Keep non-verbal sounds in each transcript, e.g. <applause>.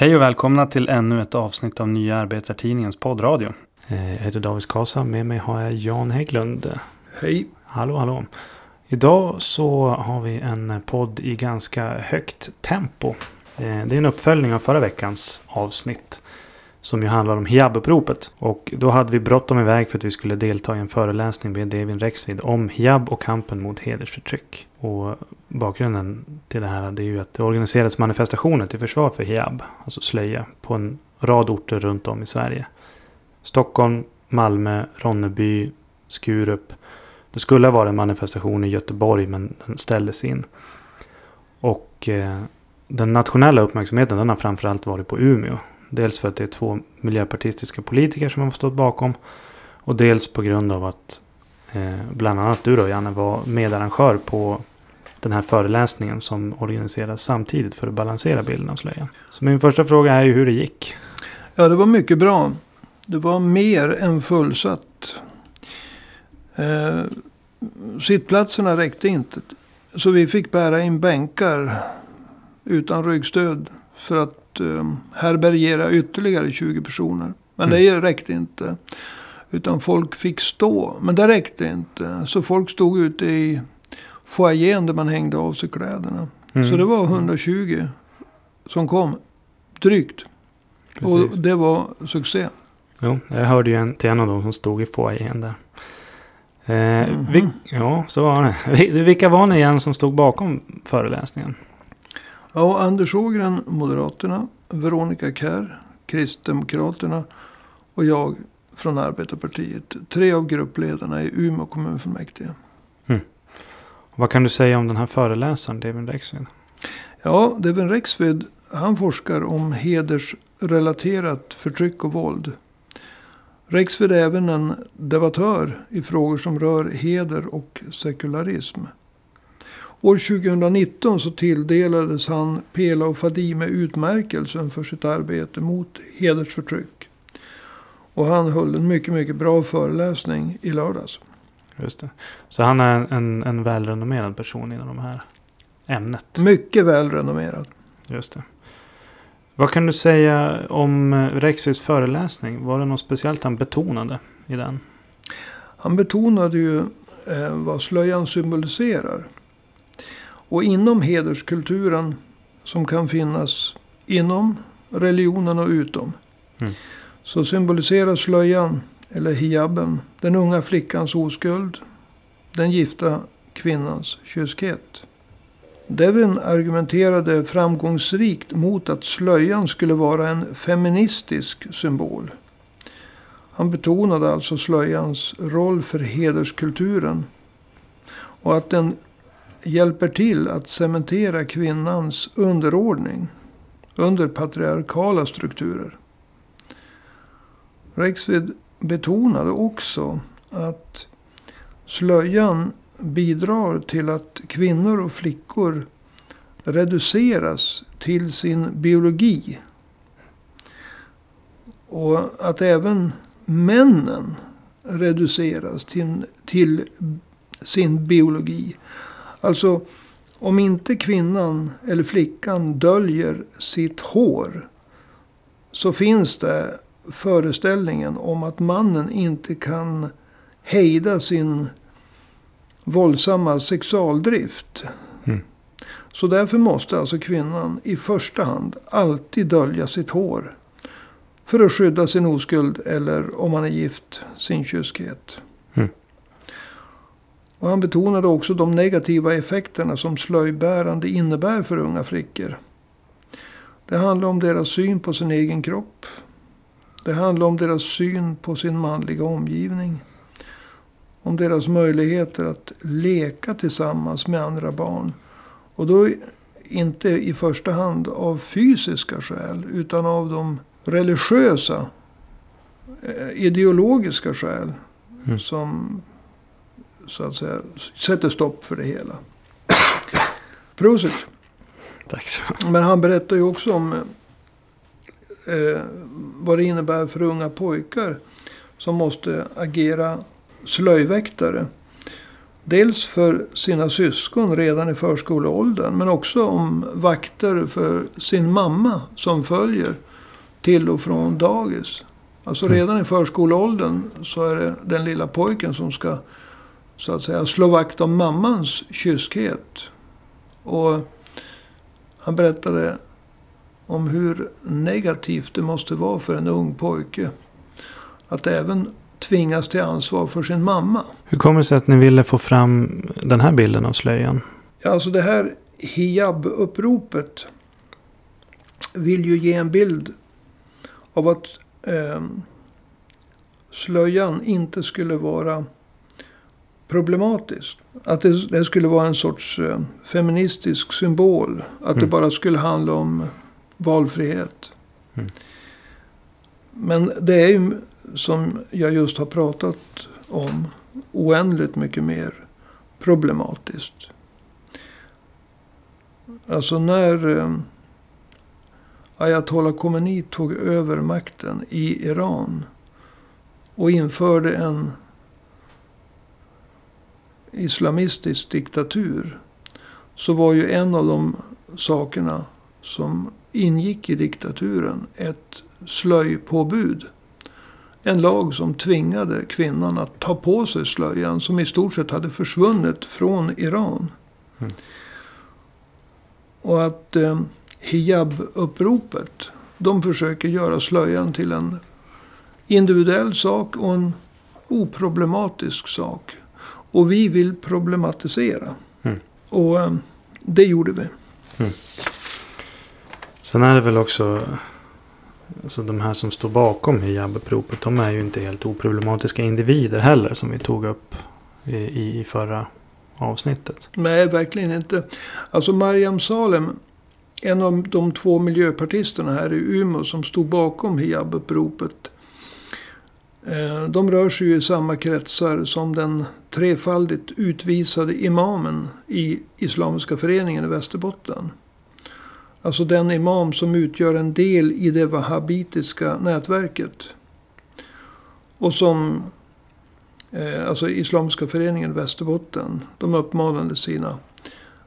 Hej och välkomna till ännu ett avsnitt av Nya Arbetartidningens poddradio. Eh, Jag heter David Kasa. Med mig har jag Jan Hägglund. Hej. Hallå, hallå. Idag så har vi en podd i ganska högt tempo. Eh, Det är en uppföljning av förra veckans avsnitt. Som ju handlar om hijab-uppropet. Och då hade vi bråttom iväg för att vi skulle delta i en föreläsning med Devin Rexvid om hijab och kampen mot hedersförtryck. Och bakgrunden till det här det är ju att det organiserades manifestationer till försvar för hijab, alltså slöja, på en rad orter runt om i Sverige. Stockholm, Malmö, Ronneby, Skurup. Det skulle ha varit en manifestation i Göteborg men den ställdes in. Och eh, den nationella uppmärksamheten den har framförallt varit på Umeå. Dels för att det är två miljöpartistiska politiker som har stått bakom. Och dels på grund av att eh, bland annat du då Janne var medarrangör på den här föreläsningen som organiseras samtidigt för att balansera bilden av slöjan. Så min första fråga är ju hur det gick. Ja, det var mycket bra. Det var mer än fullsatt. Eh, sittplatserna räckte inte. Så vi fick bära in bänkar utan ryggstöd. För att eh, härbärgera ytterligare 20 personer. Men Mm. det räckte inte. Utan folk fick stå. Men det räckte inte. Så folk stod ute i foajén där man hängde av sig kläderna. Mm. Så det var 120 som kom. Drygt. Och Precis. det var succé. Jo, jag hörde ju en, till en av dem som stod i foajén där. Eh, Mhm. vil- ja, så var det. <laughs> Vi- Vilka var ni igen som stod bakom föreläsningen? Ja, Anders Ågren, Moderaterna. Veronica Kär, Kristdemokraterna. Och jag från Arbetarpartiet. Tre av gruppledarna i Umeå kommunfullmäktige. Vad kan du säga om den här föreläsaren, David Rexvid? Ja, Devin Rexvid, han forskar om hedersrelaterat förtryck och våld. Rexvid är även en debattör i frågor som rör heder och sekularism. År 2019 så tilldelades han Pela och Fadime utmärkelsen för sitt arbete mot hedersförtryck. Och han höll en mycket, mycket bra föreläsning i lördags. Just det. Så han är en, en välrenommerad person inom det här ämnet. Mycket välrenommerad. Just det. Vad kan du säga om eh, Rexvids föreläsning? Var det något speciellt han betonade i den? Han betonade ju eh, vad slöjan symboliserar. Och inom hederskulturen som kan finnas inom religionen och utom. Mm. Så symboliserar slöjan, eller hijaben, den unga flickans oskuld. Den gifta kvinnans kyskhet. Devin argumenterade framgångsrikt mot att slöjan skulle vara en feministisk symbol. Han betonade alltså slöjans roll för hederskulturen. Och att den hjälper till att cementera kvinnans underordning under patriarkala strukturer. Rexvid betonade också att slöjan bidrar till att kvinnor och flickor reduceras till sin biologi. Och att även männen reduceras till, till sin biologi. Alltså om inte kvinnan eller flickan döljer sitt hår. Så finns det föreställningen om att mannen inte kan hejda sin våldsamma sexualdrift. Mm. Så därför måste alltså kvinnan i första hand alltid dölja sitt hår. För att skydda sin oskuld eller om man är gift sin kyskhet. Och han betonade också de negativa effekterna som slöjbärande innebär för unga flickor. Det handlar om deras syn på sin egen kropp. Det handlar om deras syn på sin manliga omgivning. Om deras möjligheter att leka tillsammans med andra barn. Och då inte i första hand av fysiska skäl utan av de religiösa, eh, ideologiska skäl. Mm. Som så att säga sätter stopp för det hela. <coughs> Prosit. Tack så Men han berättar ju också om eh, vad det innebär för unga pojkar som måste agera slöjväktare. Dels för sina syskon redan i förskoleåldern. Men också om vakter för sin mamma som följer till och från dagis. Alltså Mm. redan i förskoleåldern så är det den lilla pojken som ska så att säga slå vakt om mammans kyskhet. Och han berättade om hur negativt det måste vara för en ung pojke. Att även tvingas till ansvar för sin mamma. Hur kommer det sig att ni ville få fram den här bilden av slöjan? Ja, alltså det här hijab-uppropet vill ju ge en bild av att eh, slöjan inte skulle vara problematisk. Att det, det skulle vara en sorts eh, feministisk symbol. Att det Mm. bara skulle handla om valfrihet. Mm. Men det är ju som jag just har pratat om oändligt mycket mer problematiskt. Alltså när eh, Ayatollah Khomeini tog över makten i Iran. Och införde en islamistisk diktatur. Så var ju en av de sakerna som ingick i diktaturen ett slöjpåbud. En lag som tvingade kvinnan att ta på sig slöjan som i stort sett hade försvunnit från Iran. Mm. Och att eh, hijab-uppropet, de försöker göra slöjan till en individuell sak och en oproblematisk sak. Och vi vill problematisera. Mm. Och eh, det gjorde vi. Sen är det väl också... Alltså de här som står bakom hijab-uppropet. De är ju inte helt oproblematiska individer heller. Som vi tog upp i, i, i förra avsnittet. Nej, verkligen inte. Alltså Mariam Salem, en av de två miljöpartisterna här i Umeå som stod bakom hijab-uppropet. Eh, de rör sig ju i samma kretsar som den trefaldigt utvisade imamen i Islamiska föreningen i Västerbotten. Alltså den imam som utgör en del i det wahhabitiska nätverket. Och som eh, alltså Islamiska föreningen i Västerbotten, de uppmanade sina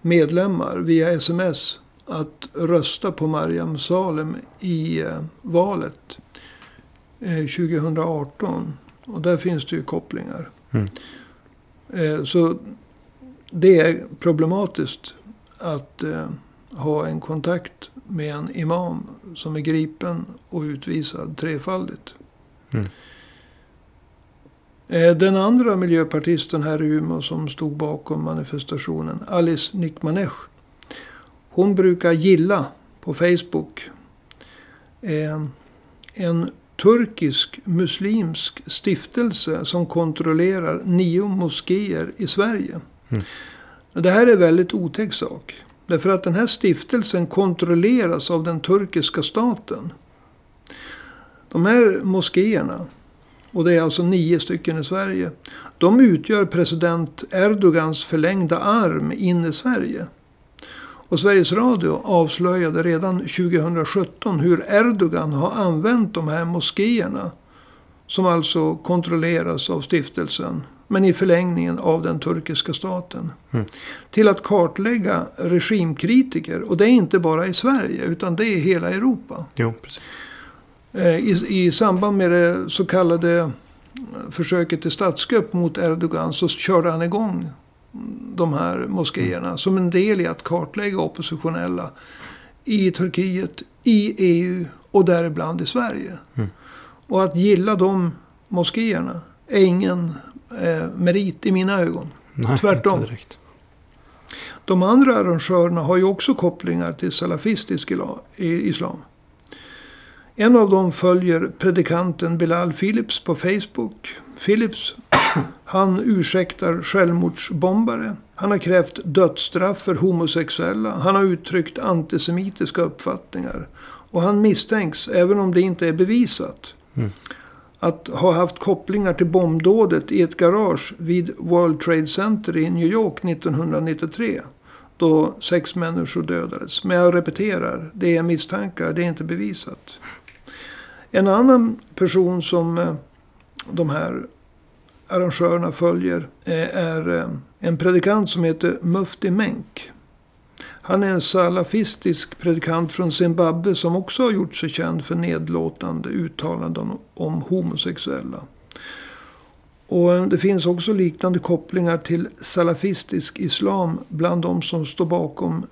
medlemmar via sms att rösta på Mariam Salem i eh, valet 2018. Och där finns det ju kopplingar. Mm. Eh, så det är problematiskt att eh, ha en kontakt med en imam som är gripen och utvisad trefaldigt. Mm. Eh, Den andra miljöpartisten här i Umeå som stod bakom manifestationen, Alice Nikmanesh. Hon brukar gilla på Facebook eh, en turkisk muslimsk stiftelse som kontrollerar nio moskéer i Sverige. Mm. Det här är väldigt otäck sak. Därför att den här stiftelsen kontrolleras av den turkiska staten. De här moskéerna, och det är alltså nio stycken i Sverige. De utgör president Erdogans förlängda arm in i Sverige. Och Sveriges Radio avslöjade redan 2017 hur Erdogan har använt de här moskéerna. Som alltså kontrolleras av stiftelsen. Men i förlängningen av den turkiska staten. Mm. Till att kartlägga regimkritiker. Och det är inte bara i Sverige utan det är i hela Europa. Jo, precis. Eh, I, I samband med det så kallade försöket till statskupp mot Erdogan så körde han igång de här moskéerna som en del i att kartlägga oppositionella i Turkiet, i EU och däribland i Sverige. Mm. Och att gilla de moskéerna är ingen eh, merit i mina ögon. Nej, Tvärtom. De andra arrangörerna har ju också kopplingar till salafistisk islam. En av dem följer predikanten Bilal Philips på Facebook. Philips, han ursäktar självmordsbombare. Han har krävt dödsstraff för homosexuella. Han har uttryckt antisemitiska uppfattningar. Och han misstänks, även om det inte är bevisat, Mm. att ha haft kopplingar till bombdådet i ett garage vid World Trade Center i New York 1993. Då sex människor dödades. Men jag repeterar, det är misstankar, det är inte bevisat. En annan person som eh, de här arrangörerna följer eh, är eh, en predikant som heter Mufti Menk. Han är en salafistisk predikant från Zimbabwe som också har gjort sig känd för nedlåtande uttalanden om homosexuella. Och eh, det finns också liknande kopplingar till salafistisk islam bland de som står bakom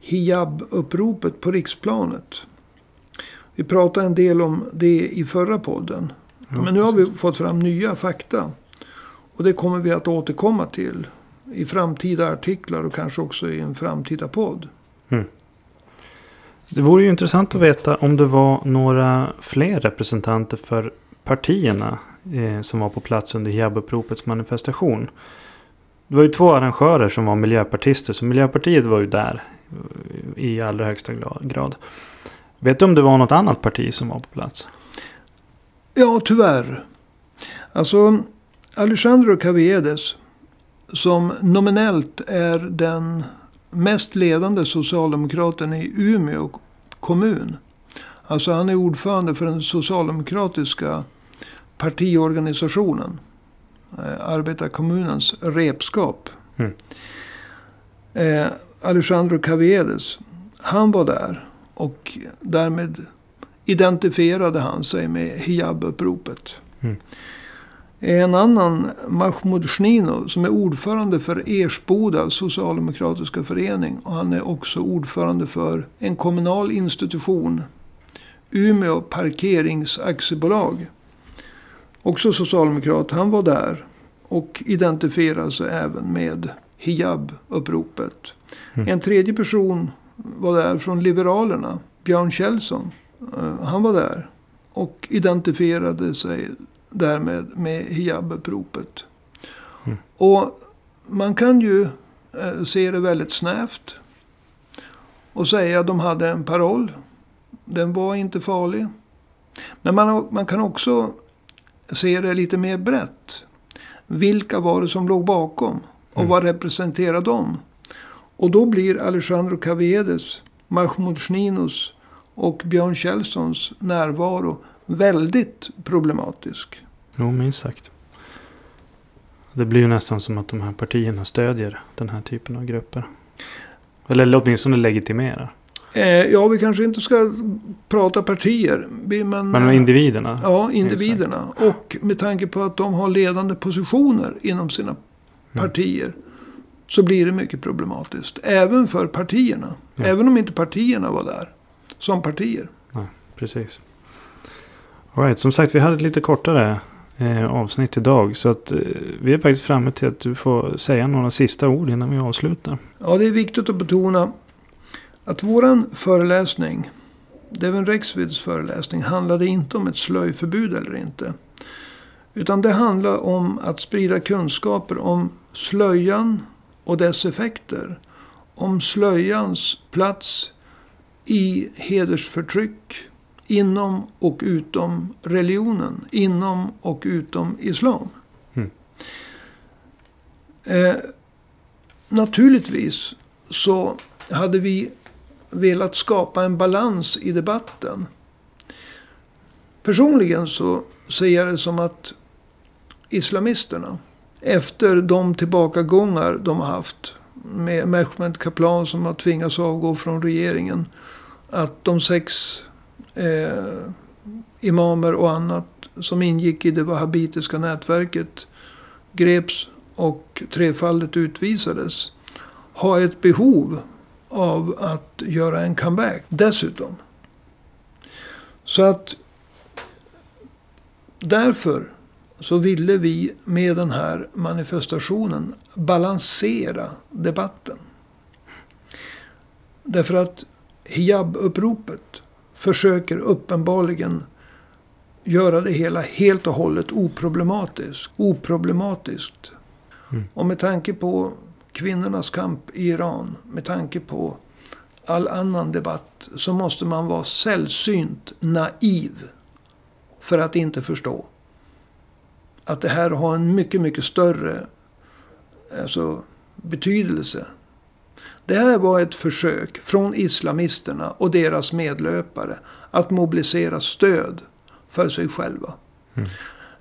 hijab-uppropet på riksplanet. Vi pratade en del om det i förra podden. Men nu har vi fått fram nya fakta. Och det kommer vi att återkomma till i framtida artiklar och kanske också i en framtida podd. Det vore ju intressant att veta om det var några fler representanter för partierna eh, som var på plats under hijab-uppropets manifestation. Det var ju två arrangörer som var miljöpartister, så Miljöpartiet var ju där eh, i allra högsta grad. Vet du om det var något annat parti som var på plats? Ja, tyvärr. Alltså, Alejandro Caviedes, som nominellt är den mest ledande socialdemokraten i Umeå kommun. Alltså han är ordförande för den socialdemokratiska partiorganisationen. Eh, arbetarkommunens repskap. Mm. Eh, Alejandro Caviedes, han var där. Och därmed identifierade han sig med hijab-uppropet. Mm. En annan, Mahmoud Shnino, som är ordförande för Ersboda socialdemokratiska förening. Och han är också ordförande för en kommunal institution. Umeå parkeringsaktiebolag. Också socialdemokrat. Han var där. Och identifierade sig även med hijab-uppropet. Mm. En tredje person var där från Liberalerna. Björn Kjellson. Eh, Han var där. Och identifierade sig därmed med hijab-uppropet. Mm. Och man kan ju eh, se det väldigt snävt. Och säga att de hade en paroll. Den var inte farlig. Men man, man kan också se det lite mer brett. Vilka var det som låg bakom? Och Mm. vad representerar de? Och då blir Alejandro Caviedes, Mahmoud Shninos och Björn Kjellsons närvaro väldigt problematisk. Jo, minst sagt. Det blir ju nästan som att de här partierna stödjer den här typen av grupper. Eller åtminstone legitimerar. Eh, ja, vi kanske inte ska prata partier. Men, Men med individerna. Ja, individerna. Och med tanke på att de har ledande positioner inom sina Mm. partier. Så blir det mycket problematiskt. Även för partierna. Ja. Även om inte partierna var där. Som partier. Precis. All right, som sagt vi hade ett lite kortare eh, avsnitt idag. Så att eh, vi är faktiskt framme till att du får säga några sista ord innan vi avslutar. Ja, det är viktigt att betona att våran föreläsning, Devin Rexvids föreläsning, handlade inte om ett slöjförbud eller inte. Utan det handlar om att sprida kunskaper om slöjan och dess effekter. Om slöjans plats i hedersförtryck inom och utom religionen, inom och utom islam. Mm. Eh, naturligtvis så hade vi velat skapa en balans i debatten. Personligen så ser jag det som att islamisterna, efter de tillbakagångar de har haft med Mehmet Kaplan som har tvingats avgå från regeringen, att de sex eh, imamer och annat som ingick i det wahhabitiska nätverket greps och trefaldigt utvisades har ett behov av att göra en comeback dessutom. Så att därför så ville vi med den här manifestationen balansera debatten. Därför att hijab-uppropet försöker uppenbarligen göra det hela helt och hållet oproblematiskt. oproblematiskt. Mm. Och med tanke på kvinnornas kamp i Iran, med tanke på all annan debatt, så måste man vara sällsynt naiv för att inte förstå att det här har en mycket, mycket större alltså, betydelse. Det här var ett försök från islamisterna och deras medlöpare att mobilisera stöd för sig själva. Mm.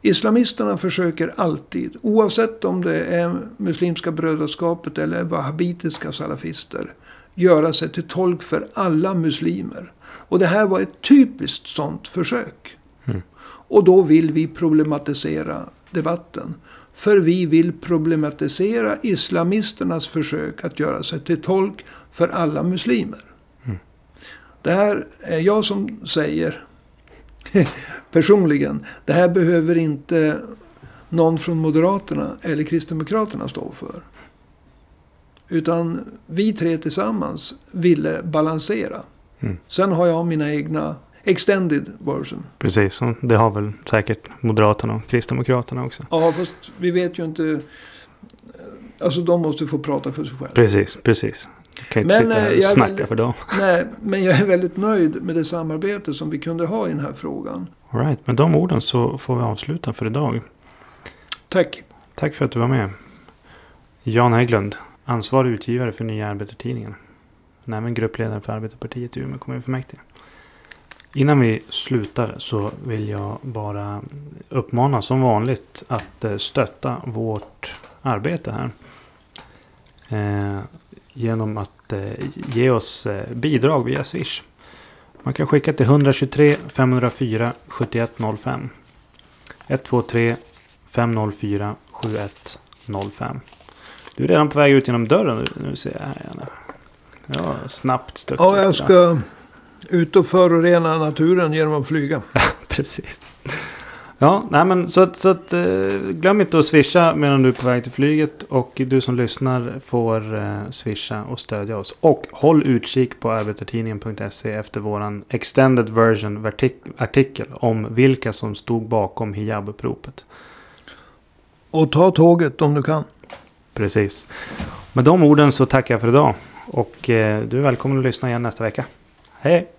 Islamisterna försöker alltid, oavsett om det är Muslimska brödraskapet eller wahhabitiska salafister, göra sig till tolk för alla muslimer. Och det här var ett typiskt sånt försök. Mm. Och då vill vi problematisera debatten. För vi vill problematisera islamisternas försök att göra sig till tolk för alla muslimer. Mm. Det här är jag som säger <laughs> personligen. Det här behöver inte någon från Moderaterna eller Kristdemokraterna stå för. Utan vi tre tillsammans ville balansera. Mm. Sen har jag mina egna extended version. Precis, och det har väl säkert Moderaterna och Kristdemokraterna också. Ja, fast vi vet ju inte. Alltså de måste få prata för sig själva. Precis, precis. Jag kan inte Men, sitta här eh, och jag snacka vill- för dem. <laughs> Nej, men jag är väldigt nöjd med det samarbete som vi kunde ha i den här frågan. All right, med de orden så får vi avsluta för idag. Tack. Tack för att du var med. Jan Hägglund, ansvarig utgivare för Nya Arbetartidningen. Men även gruppledare för Arbetarpartiet i Umeå kommunfullmäktige. Innan vi slutar så vill jag bara uppmana som vanligt att eh, stötta vårt arbete här. Eh, genom att eh, ge oss eh, bidrag via Swish. Man kan skicka till 123 504 7105. 123 504 7105. Du är redan på väg ut genom dörren. Nu, ser jag här. Ja, snabbt stuckit. Ja, jag ska ut och förorena naturen genom att flyga. <laughs> Precis. Ja, nej men så att, så att eh, glöm inte att swisha medan du är på väg till flyget. Och du som lyssnar får eh, swisha och stödja oss. Och håll utkik på arbetartidningen.se efter våran extended version artik- artikel om vilka som stod bakom hijabuppropet. Och ta tåget om du kan. Precis. Med de orden så tackar jag för idag. Och eh, du är välkommen att lyssna igen nästa vecka. Hej!